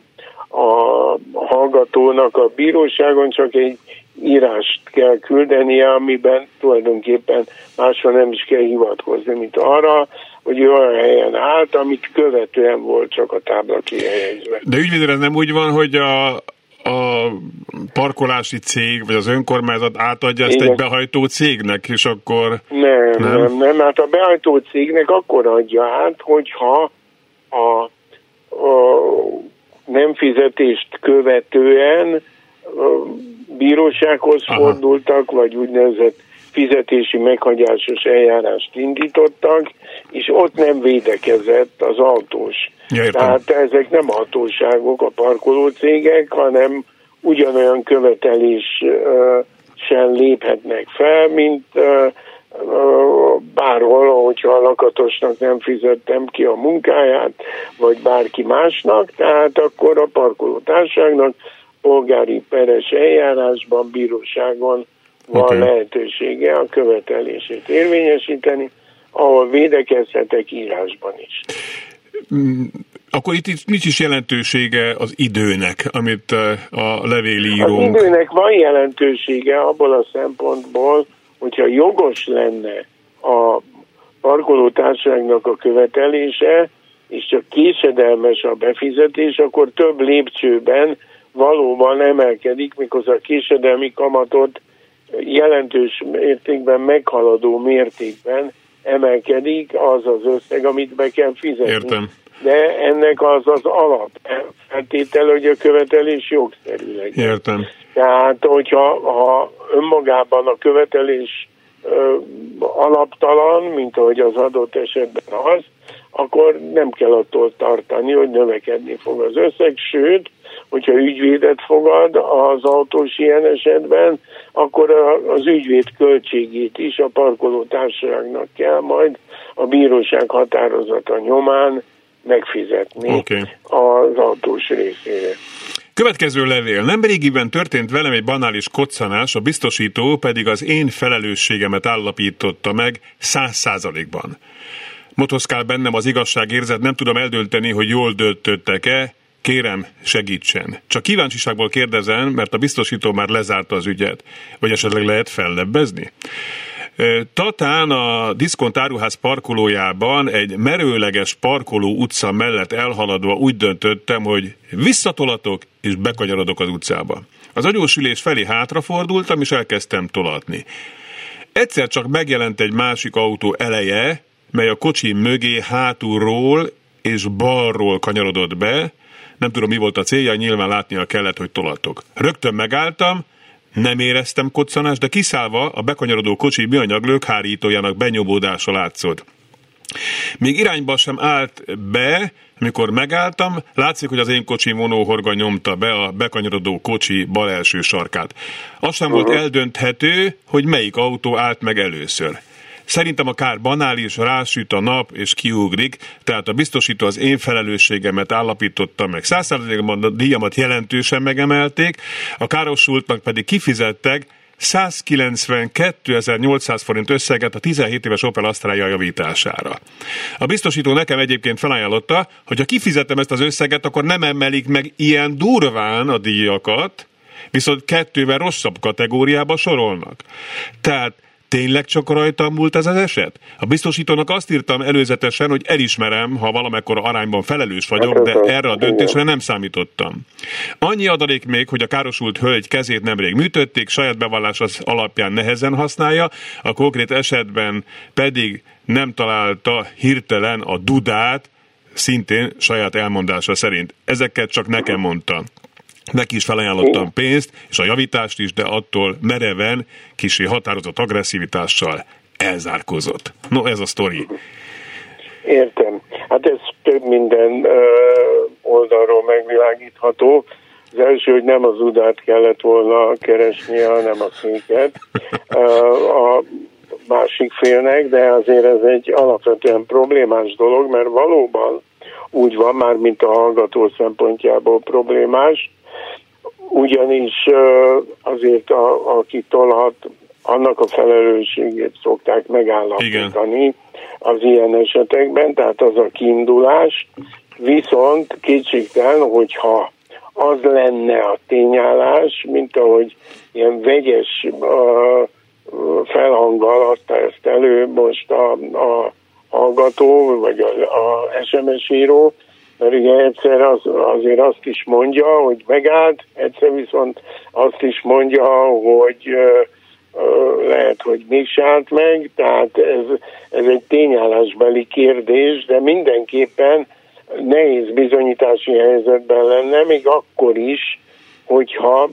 Speaker 4: a hallgatónak a bíróságon, csak egy írást kell küldenie, amiben tulajdonképpen másra nem is kell hivatkozni, mint arra, hogy olyan helyen állt, amit követően volt csak a tábla kihelyezve.
Speaker 1: De ügyvédre ez nem úgy van, hogy a, a parkolási cég, vagy az önkormányzat átadja ezt Igen. egy behajtó cégnek, és akkor...
Speaker 4: Nem, nem, nem, nem, hát a behajtó cégnek akkor adja át, hogyha a, a nem fizetést követően bírósághoz Aha. fordultak, vagy úgynevezett fizetési meghagyásos eljárást indítottak, és ott nem védekezett az autós.
Speaker 1: Ja,
Speaker 4: Tehát ezek nem hatóságok, a parkolócégek, hanem ugyanolyan követeléssel léphetnek fel, mint bárhol, hogyha a lakatosnak nem fizettem ki a munkáját, vagy bárki másnak, tehát akkor a parkolótárságnak polgári peres eljárásban, bíróságon van okay. lehetősége a követelését érvényesíteni, ahol védekezhetek írásban is.
Speaker 1: Mm, Akkor itt, itt nincs is jelentősége az időnek, amit a levélírónk...
Speaker 4: Az időnek van jelentősége abból a szempontból, hogyha jogos lenne a parkoló társaságnak a követelése, és csak késedelmes a befizetés, akkor több lépcsőben valóban emelkedik, mikor a késedelmi kamatot jelentős mértékben meghaladó mértékben emelkedik az az összeg, amit be kell fizetni.
Speaker 1: Értem.
Speaker 4: De ennek az az alap feltétel, hogy a követelés jogszerű legyen.
Speaker 1: Értem.
Speaker 4: Tehát, hogyha ha önmagában a követelés ö, alaptalan, mint ahogy az adott esetben az, akkor nem kell attól tartani, hogy növekedni fog az összeg, sőt, hogyha ügyvédet fogad az autós ilyen esetben, akkor az ügyvéd költségét is a parkoló társaságnak kell majd a bíróság határozata nyomán megfizetni okay. az autós részére.
Speaker 1: Következő levél. Nemrégiben történt velem egy banális koccanás, a biztosító pedig az én felelősségemet állapította meg száz százalékban. Motoszkál bennem az igazság érzet, nem tudom eldönteni, hogy jól döntöttek-e, Kérem, segítsen. Csak kíváncsiságból kérdezem, mert a biztosító már lezárta az ügyet. Vagy esetleg lehet fellebbezni? Tatán a diszkont áruház parkolójában egy merőleges parkoló utca mellett elhaladva úgy döntöttem, hogy visszatolatok és bekanyarodok az utcába. Az agyósülés felé hátrafordultam és elkezdtem tolatni. Egyszer csak megjelent egy másik autó eleje, mely a kocsi mögé hátulról és balról kanyarodott be, nem tudom mi volt a célja, nyilván látnia kellett, hogy tolatok. Rögtön megálltam, nem éreztem koccanást, de kiszállva a bekanyarodó kocsi műanyag lökhárítójának benyomódása látszott. Még irányba sem állt be, amikor megálltam, látszik, hogy az én kocsi vonóhorga nyomta be a bekanyarodó kocsi bal első sarkát. Az sem volt eldönthető, hogy melyik autó állt meg először. Szerintem a kár banális, rásüt a nap és kiugrik, tehát a biztosító az én felelősségemet állapította meg. Százszerzékban a díjamat jelentősen megemelték, a károsultnak pedig kifizettek 192.800 forint összeget a 17 éves Opel Astra javítására. A biztosító nekem egyébként felajánlotta, hogy ha kifizetem ezt az összeget, akkor nem emelik meg ilyen durván a díjakat, viszont kettővel rosszabb kategóriába sorolnak. Tehát Tényleg csak rajta múlt ez az eset? A biztosítónak azt írtam előzetesen, hogy elismerem, ha valamekkora arányban felelős vagyok, de erre a döntésre nem számítottam. Annyi adalék még, hogy a károsult hölgy kezét nemrég műtötték, saját bevallás az alapján nehezen használja, a konkrét esetben pedig nem találta hirtelen a dudát, szintén saját elmondása szerint. Ezeket csak nekem mondta. Neki is felajánlottam pénzt, és a javítást is, de attól mereven, kisé határozott agresszivitással elzárkozott. No, ez a sztori.
Speaker 4: Értem. Hát ez több minden oldalról megvilágítható. Az első, hogy nem az udát kellett volna keresnie, hanem a széket a másik félnek, de azért ez egy alapvetően problémás dolog, mert valóban úgy van, már mint a hallgató szempontjából problémás, ugyanis azért a, aki tolhat, annak a felelősségét szokták megállapítani Igen. az ilyen esetekben, tehát az a kiindulás, viszont kétségtelen, hogyha az lenne a tényállás, mint ahogy ilyen vegyes uh, felhanggal adta ezt elő most a, a hallgató, vagy a, a SMS író, mert ugye egyszer az, azért azt is mondja, hogy megállt, egyszer viszont azt is mondja, hogy lehet, hogy mi állt meg, tehát ez, ez egy tényállásbeli kérdés, de mindenképpen nehéz bizonyítási helyzetben lenne, még akkor is, hogyha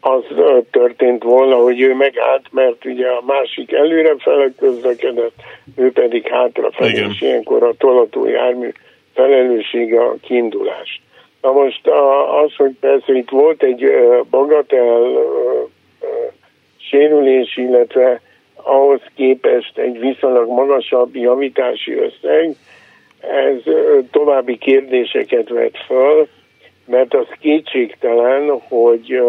Speaker 4: az történt volna, hogy ő megállt, mert ugye a másik előre fele közlekedett, ő pedig hátrafelé, és ilyenkor a tolató jármű felelőssége a kiindulás. Na most az, hogy persze itt volt egy bagatel sérülés, illetve ahhoz képest egy viszonylag magasabb javítási összeg, ez további kérdéseket vet föl, mert az kétségtelen, hogy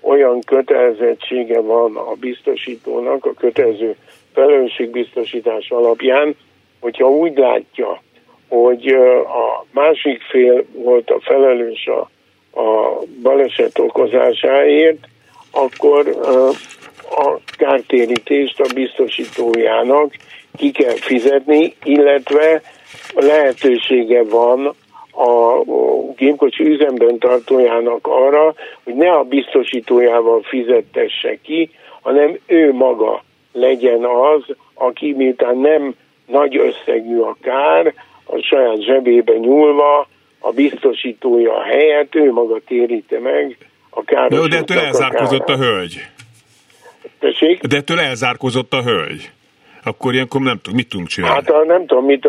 Speaker 4: olyan kötelezettsége van a biztosítónak a kötelező felelősségbiztosítás alapján, hogyha úgy látja, hogy a másik fél volt a felelős a, a baleset okozásáért, akkor a kártérítést a biztosítójának ki kell fizetni, illetve lehetősége van a gépkocsi üzemben tartójának arra, hogy ne a biztosítójával fizettesse ki, hanem ő maga legyen az, aki miután nem nagy összegű a kár, a saját zsebébe nyúlva, a biztosítója helyett ő maga térite meg a káros
Speaker 1: De, de ettől elzárkozott a, a hölgy.
Speaker 4: Tessék?
Speaker 1: De ettől elzárkozott a hölgy. Akkor ilyenkor nem tudom, mit tudunk csinálni?
Speaker 4: Hát a, nem tudom, mit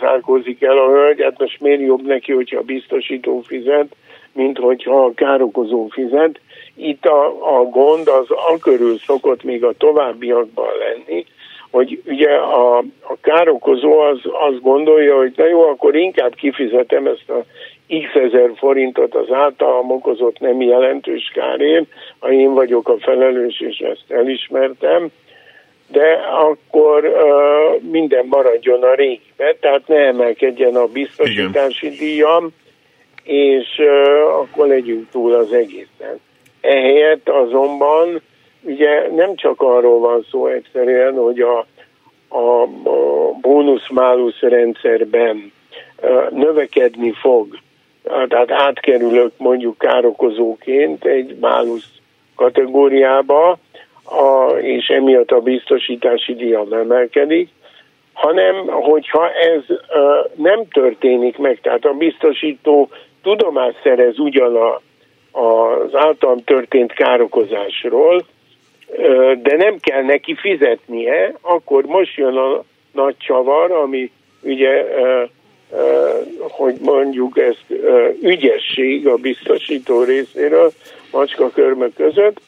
Speaker 4: zárkózik el a hölgy, hát most miért jobb neki, hogyha a biztosító fizet, mint hogyha a károkozó fizet. Itt a, a gond az a körül szokott még a továbbiakban lenni, hogy ugye a, a károkozó az azt gondolja, hogy na jó, akkor inkább kifizetem ezt a x ezer forintot az általam okozott nem jelentős kárért, ha én vagyok a felelős, és ezt elismertem, de akkor uh, minden maradjon a régibe, tehát ne emelkedjen a biztosítási Igen. díjam, és uh, akkor legyünk túl az egészen. Ehelyett azonban ugye nem csak arról van szó egyszerűen, hogy a, a, a bónusz-málusz rendszerben növekedni fog, tehát átkerülök mondjuk károkozóként egy málusz kategóriába, a, és emiatt a biztosítási díjam emelkedik, hanem hogyha ez uh, nem történik meg, tehát a biztosító tudomást szerez ugyan a, az általam történt károkozásról, de nem kell neki fizetnie, akkor most jön a nagy csavar, ami ugye, hogy mondjuk ezt ügyesség a biztosító részéről, macska körmök között,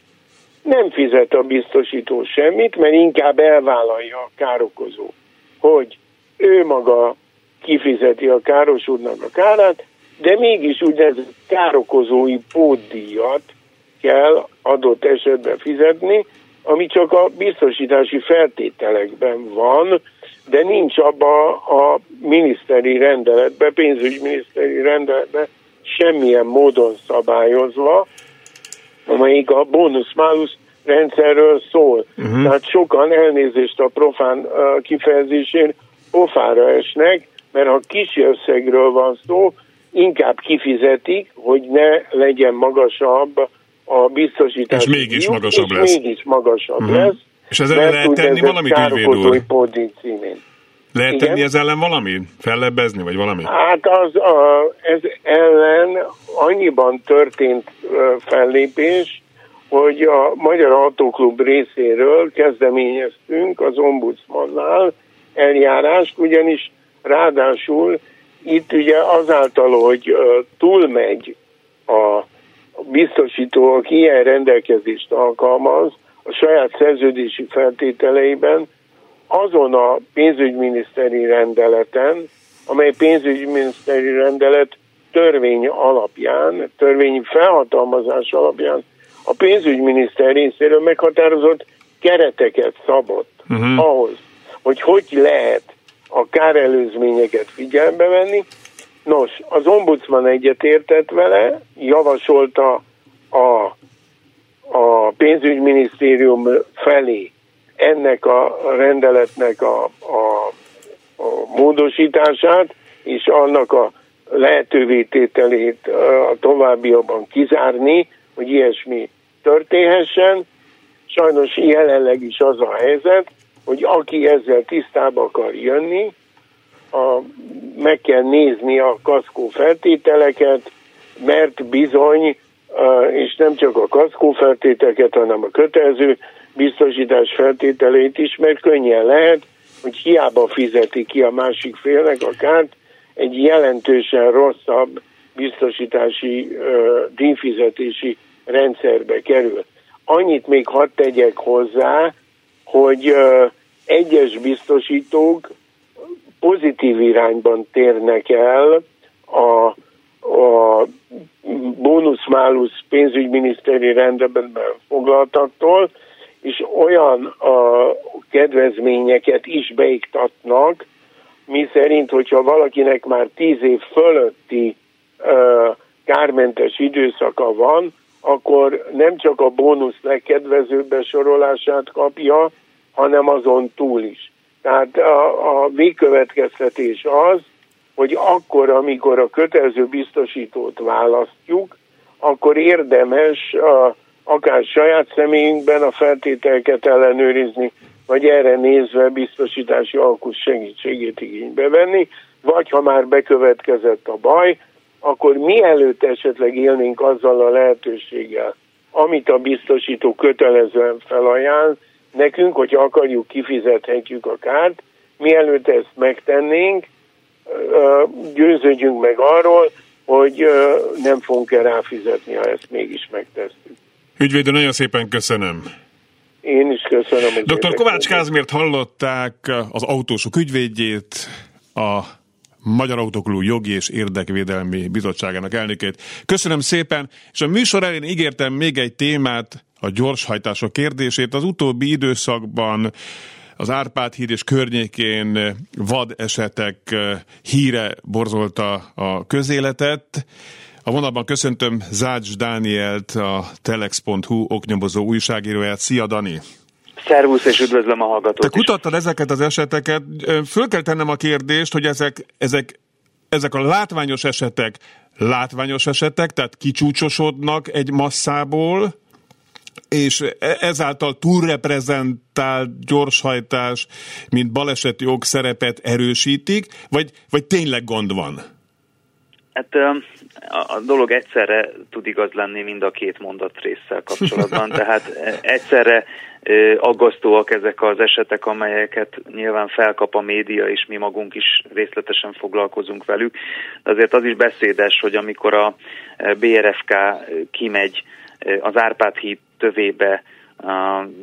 Speaker 4: nem fizet a biztosító semmit, mert inkább elvállalja a károkozó, hogy ő maga kifizeti a károsodnak a kárát, de mégis úgynevezett károkozói pótdíjat kell adott esetben fizetni, ami csak a biztosítási feltételekben van, de nincs abba a miniszteri rendeletben, pénzügyminiszteri rendeletben semmilyen módon szabályozva, amelyik a bónusz-málusz rendszerről szól. Uh-huh. Tehát sokan elnézést a profán uh, kifejezésén pofára esnek, mert ha kis összegről van szó, inkább kifizetik, hogy ne legyen magasabb a biztosítás.
Speaker 1: És mégis díjuk, magasabb és lesz.
Speaker 4: mégis magasabb uh-huh. lesz.
Speaker 1: És ezzel lehet tenni valamit, ügyvéd
Speaker 4: címén.
Speaker 1: Lehet Igen? tenni ez ellen valami? Fellebbezni, vagy valami?
Speaker 4: Hát az, a, ez ellen annyiban történt fellépés, hogy a Magyar Autóklub részéről kezdeményeztünk az ombudsmannál eljárást, ugyanis ráadásul itt ugye azáltal, hogy túlmegy a biztosító, aki ilyen rendelkezést alkalmaz, a saját szerződési feltételeiben azon a pénzügyminiszteri rendeleten, amely pénzügyminiszteri rendelet törvény alapján, törvényi felhatalmazás alapján a pénzügyminiszter részéről meghatározott kereteket szabott uh-huh. ahhoz, hogy hogy lehet a kárelőzményeket figyelembe venni. Nos, az ombudsman egyetértett vele, javasolta a, a pénzügyminisztérium felé ennek a rendeletnek a, a, a módosítását, és annak a lehetővé tételét a továbbiakban kizárni, hogy ilyesmi történhessen. Sajnos jelenleg is az a helyzet, hogy aki ezzel tisztába akar jönni, a, meg kell nézni a kaszkó feltételeket, mert bizony, és nem csak a kaszkó feltételeket, hanem a kötelező biztosítás feltételeit is, mert könnyen lehet, hogy hiába fizeti ki a másik félnek a kárt, egy jelentősen rosszabb biztosítási díjfizetési rendszerbe kerül. Annyit még hadd tegyek hozzá, hogy egyes biztosítók pozitív irányban térnek el a, a bónusz-málusz pénzügyminiszteri rendben foglaltaktól, és olyan a kedvezményeket is beiktatnak, mi szerint, hogyha valakinek már tíz év fölötti uh, kármentes időszaka van, akkor nem csak a bónusz legkedvezőbb besorolását kapja, hanem azon túl is. Tehát a, a végkövetkeztetés az, hogy akkor, amikor a kötelező biztosítót választjuk, akkor érdemes a, akár saját személyünkben a feltételeket ellenőrizni, vagy erre nézve biztosítási alkus segítségét igénybe venni, vagy ha már bekövetkezett a baj, akkor mielőtt esetleg élnénk azzal a lehetőséggel, amit a biztosító kötelezően felajánl, nekünk, hogy akarjuk, kifizethetjük a kárt, mielőtt ezt megtennénk, győződjünk meg arról, hogy nem fogunk el ráfizetni, ha ezt mégis megtesszük.
Speaker 1: Ügyvédő, nagyon szépen köszönöm.
Speaker 4: Én is köszönöm.
Speaker 1: Dr. Kovács Kázmért hallották az autósok ügyvédjét, a Magyar Autoklub Jogi és Érdekvédelmi Bizottságának elnökét. Köszönöm szépen, és a műsor elén ígértem még egy témát, a gyorshajtások kérdését. Az utóbbi időszakban az Árpád híd és környékén vad esetek híre borzolta a közéletet. A vonalban köszöntöm Zács Dánielt, a telex.hu oknyomozó újságíróját. Szia, Dani!
Speaker 5: Szervusz, és üdvözlöm a hallgatót
Speaker 1: Te kutattad ezeket az eseteket. Föl kell tennem a kérdést, hogy ezek, ezek, ezek a látványos esetek látványos esetek, tehát kicsúcsosodnak egy masszából, és e- ezáltal túlreprezentált gyorshajtás, mint baleseti szerepet erősítik, vagy, vagy tényleg gond van?
Speaker 5: Hát a dolog egyszerre tud igaz lenni mind a két mondat résszel kapcsolatban, tehát egyszerre aggasztóak ezek az esetek, amelyeket nyilván felkap a média, és mi magunk is részletesen foglalkozunk velük. De azért az is beszédes, hogy amikor a BRFK kimegy az Árpád híd tövébe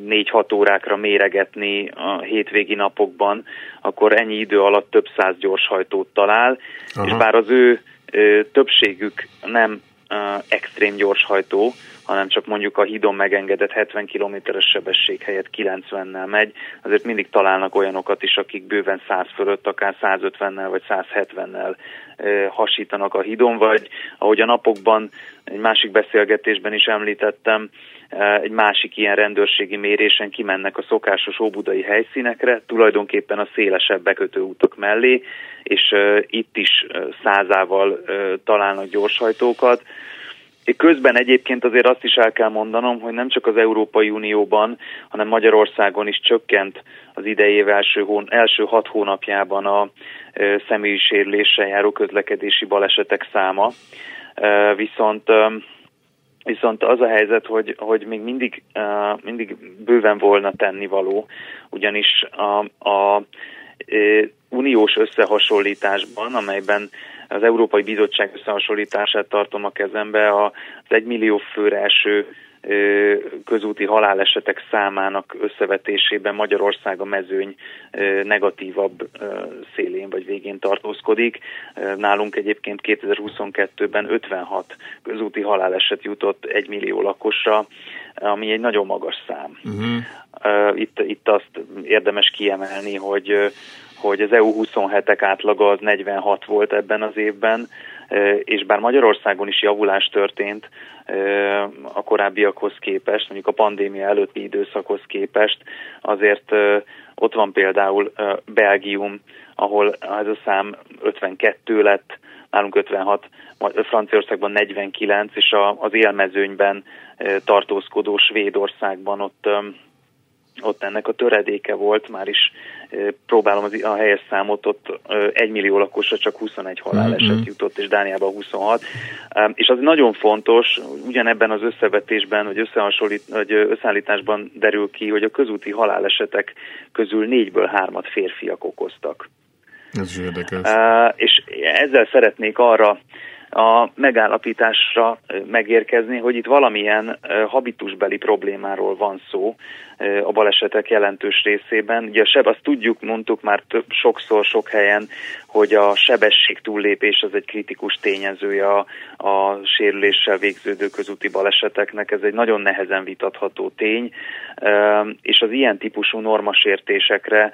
Speaker 5: négy-hat órákra méregetni a hétvégi napokban, akkor ennyi idő alatt több száz gyorshajtót talál, Aha. és bár az ő többségük nem extrém gyorshajtó, hanem csak mondjuk a hídon megengedett 70 km-es sebesség helyett 90-nel megy, azért mindig találnak olyanokat is, akik bőven 100 fölött, akár 150-nel vagy 170-nel hasítanak a hídon, vagy ahogy a napokban egy másik beszélgetésben is említettem, egy másik ilyen rendőrségi mérésen kimennek a szokásos óbudai helyszínekre, tulajdonképpen a szélesebb bekötő útok mellé, és itt is százával találnak gyorshajtókat, Közben egyébként azért azt is el kell mondanom, hogy nem csak az Európai Unióban, hanem Magyarországon is csökkent az idejév első, hón, első hat hónapjában a személyi sérüléssel járó közlekedési balesetek száma. Viszont Viszont az a helyzet, hogy, hogy még mindig, uh, mindig bőven volna tennivaló, ugyanis a, a uh, uniós összehasonlításban, amelyben az Európai Bizottság összehasonlítását tartom a kezembe, az egymillió főre eső közúti halálesetek számának összevetésében Magyarország a mezőny negatívabb szélén vagy végén tartózkodik. Nálunk egyébként 2022-ben 56 közúti haláleset jutott egy millió lakosra, ami egy nagyon magas szám. Uh-huh. Itt, itt azt érdemes kiemelni, hogy hogy az EU 27-ek átlaga az 46 volt ebben az évben, és bár Magyarországon is javulás történt a korábbiakhoz képest, mondjuk a pandémia előtti időszakhoz képest, azért ott van például Belgium, ahol ez a szám 52 lett, nálunk 56, Franciaországban 49, és az élmezőnyben tartózkodó Svédországban ott ott ennek a töredéke volt, már is próbálom az, a helyes számot, ott egy millió lakosra csak 21 haláleset mm-hmm. jutott, és Dániában 26. És az nagyon fontos, ugyanebben az összevetésben, vagy, összehasonlít, vagy összeállításban derül ki, hogy a közúti halálesetek közül négyből hármat férfiak okoztak.
Speaker 1: Ez érdekes.
Speaker 5: És ezzel szeretnék arra a megállapításra megérkezni, hogy itt valamilyen habitusbeli problémáról van szó, a balesetek jelentős részében. Ugye a seb, azt tudjuk, mondtuk már több, sokszor, sok helyen, hogy a sebesség túllépés az egy kritikus tényezője a, a sérüléssel végződő közúti baleseteknek. Ez egy nagyon nehezen vitatható tény, és az ilyen típusú normasértésekre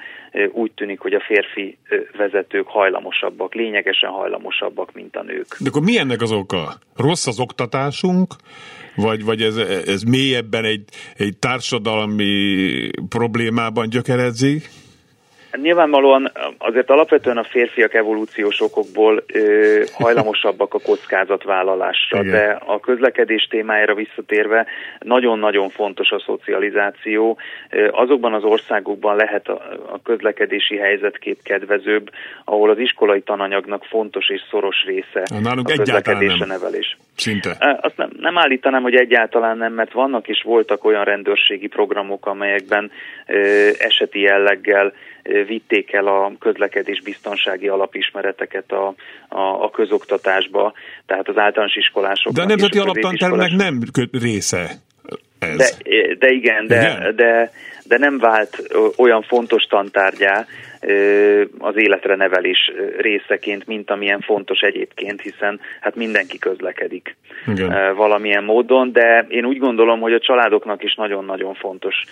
Speaker 5: úgy tűnik, hogy a férfi vezetők hajlamosabbak, lényegesen hajlamosabbak, mint a nők.
Speaker 1: De akkor mi ennek az oka? Rossz az oktatásunk? Vagy, vagy ez, ez mélyebben egy, egy társadalmi problémában gyökeredzik?
Speaker 5: Nyilvánvalóan azért alapvetően a férfiak evolúciós okokból ö, hajlamosabbak a kockázatvállalásra, Igen. de a közlekedés témájára visszatérve nagyon-nagyon fontos a szocializáció. Azokban az országokban lehet a, a közlekedési helyzetkép kedvezőbb, ahol az iskolai tananyagnak fontos és szoros része
Speaker 1: Nálunk
Speaker 5: a
Speaker 1: közlekedés
Speaker 5: nevelés.
Speaker 1: Szinte.
Speaker 5: Azt nem, nem állítanám, hogy egyáltalán nem, mert vannak és voltak olyan rendőrségi programok, amelyekben ö, eseti jelleggel vitték el a közlekedés biztonsági alapismereteket a, a, a közoktatásba, tehát az általános iskolások.
Speaker 1: De a nemzeti alaptantervnek nem része ez.
Speaker 5: De, de igen, de, igen? de de nem vált olyan fontos tantárgyá az életre nevelés részeként, mint amilyen fontos egyébként, hiszen hát mindenki közlekedik Igen. valamilyen módon, de én úgy gondolom, hogy a családoknak is nagyon-nagyon fontos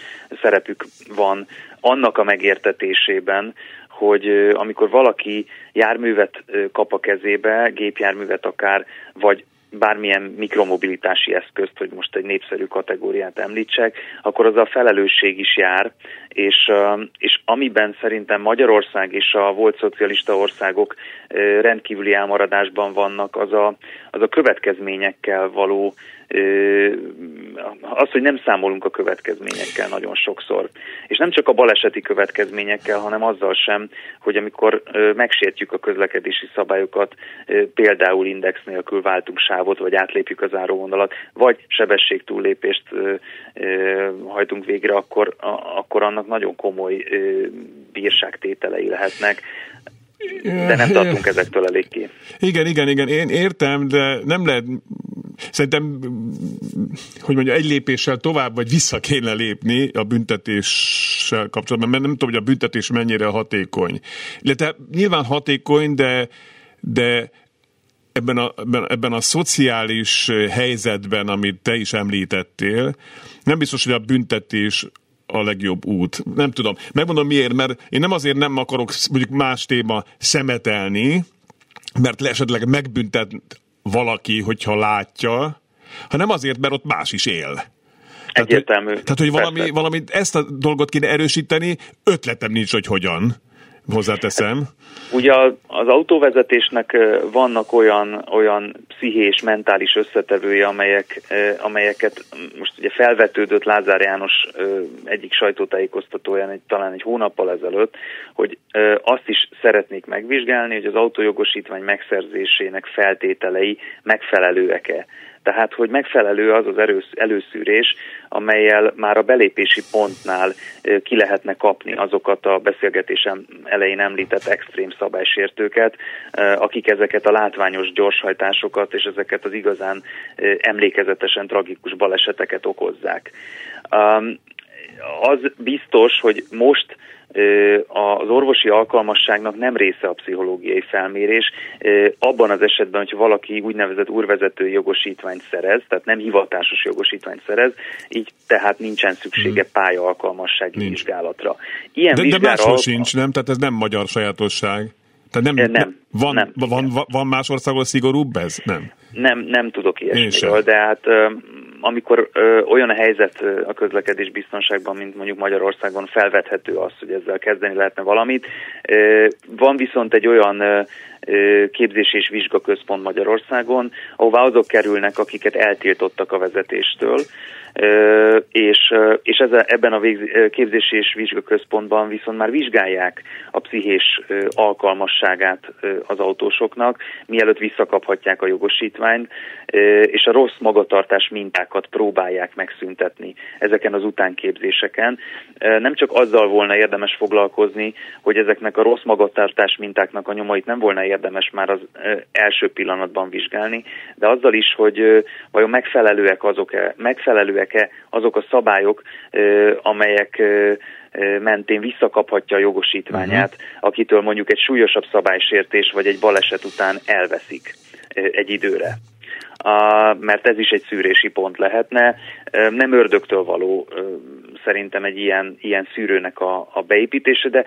Speaker 5: szerepük van annak a megértetésében, hogy amikor valaki járművet kap a kezébe, gépjárművet akár, vagy bármilyen mikromobilitási eszközt, hogy most egy népszerű kategóriát említsek, akkor az a felelősség is jár, és, és amiben szerintem Magyarország és a volt szocialista országok rendkívüli elmaradásban vannak, az a, az a következményekkel való az, hogy nem számolunk a következményekkel nagyon sokszor. És nem csak a baleseti következményekkel, hanem azzal sem, hogy amikor megsértjük a közlekedési szabályokat, például index nélkül váltunk sávot, vagy átlépjük az áróvonalat, vagy sebességtúllépést hajtunk végre, akkor, akkor annak nagyon komoly bírságtételei lehetnek de nem tartunk ezektől eléggé.
Speaker 1: Igen, igen, igen, én értem, de nem lehet szerintem, hogy mondja, egy lépéssel tovább vagy vissza kéne lépni a büntetéssel kapcsolatban, mert nem tudom, hogy a büntetés mennyire hatékony. Illetve nyilván hatékony, de, de ebben a, ebben, ebben a szociális helyzetben, amit te is említettél, nem biztos, hogy a büntetés a legjobb út. Nem tudom. Megmondom miért, mert én nem azért nem akarok mondjuk más téma szemetelni, mert esetleg megbüntet valaki, hogyha látja, hanem azért, mert ott más is él.
Speaker 5: Tehát, Egyértelmű.
Speaker 1: Hogy, tehát, hogy valami, valami, ezt a dolgot kéne erősíteni, ötletem nincs, hogy hogyan hozzáteszem.
Speaker 5: Ugye az autóvezetésnek vannak olyan, olyan pszichés, mentális összetevői, amelyek, amelyeket most ugye felvetődött Lázár János egyik sajtótájékoztatóján egy, talán egy hónappal ezelőtt, hogy azt is szeretnék megvizsgálni, hogy az autójogosítvány megszerzésének feltételei megfelelőek-e. Tehát, hogy megfelelő az az előszűrés, amelyel már a belépési pontnál ki lehetne kapni azokat a beszélgetésem elején említett extrém szabálysértőket, akik ezeket a látványos gyorshajtásokat és ezeket az igazán emlékezetesen tragikus baleseteket okozzák. Az biztos, hogy most az orvosi alkalmasságnak nem része a pszichológiai felmérés. Abban az esetben, hogyha valaki úgynevezett úrvezető jogosítványt szerez, tehát nem hivatásos jogosítványt szerez, így tehát nincsen szüksége hmm. pálya alkalmassági Nincs. vizsgálatra.
Speaker 1: Ilyen de, de máshol sincs, nem? Tehát ez nem magyar sajátosság. Tehát nem, nem, van, nem, van, van, van más országban szigorúbb ez? Nem.
Speaker 5: Nem, nem tudok ilyesmiről, de hát amikor ö, olyan a helyzet a közlekedés biztonságban, mint mondjuk Magyarországon felvethető az, hogy ezzel kezdeni lehetne valamit. Ö, van viszont egy olyan ö, képzés és vizsgaközpont Magyarországon, ahová azok kerülnek, akiket eltiltottak a vezetéstől, és, és ebben a képzési és vizsgaközpontban viszont már vizsgálják a pszichés alkalmasságát az autósoknak, mielőtt visszakaphatják a jogosítványt, és a rossz magatartás mintákat próbálják megszüntetni ezeken az utánképzéseken. Nem csak azzal volna érdemes foglalkozni, hogy ezeknek a rossz magatartás mintáknak a nyomait nem volna érdemes már az első pillanatban vizsgálni, de azzal is, hogy vajon megfelelőek azok-e, megfelelőek-e azok a szabályok, amelyek mentén visszakaphatja a jogosítványát, uh-huh. akitől mondjuk egy súlyosabb szabálysértés vagy egy baleset után elveszik egy időre. Mert ez is egy szűrési pont lehetne. Nem ördögtől való szerintem egy ilyen, ilyen szűrőnek a, a beépítése, de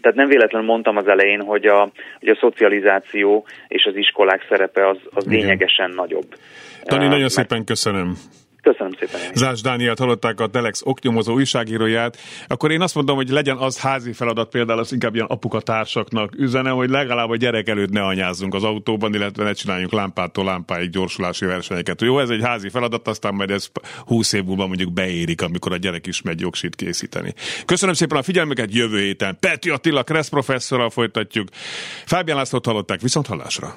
Speaker 5: tehát nem véletlenül mondtam az elején, hogy a, hogy a szocializáció és az iskolák szerepe az, az lényegesen nagyobb.
Speaker 1: Tani, nagyon szépen köszönöm.
Speaker 5: Köszönöm szépen.
Speaker 1: Zás Dánielt hallották a Telex oknyomozó újságíróját. Akkor én azt mondom, hogy legyen az házi feladat például az inkább ilyen apukatársaknak üzene, hogy legalább a gyerek előtt ne anyázzunk az autóban, illetve ne csináljunk lámpától lámpáig gyorsulási versenyeket. Jó, ez egy házi feladat, aztán majd ez 20 év múlva mondjuk beérik, amikor a gyerek is megy jogsit készíteni. Köszönöm szépen a figyelmüket, jövő héten Peti Attila Kressz professzorral folytatjuk. Fábián Lászlót hallották, viszont hallásra.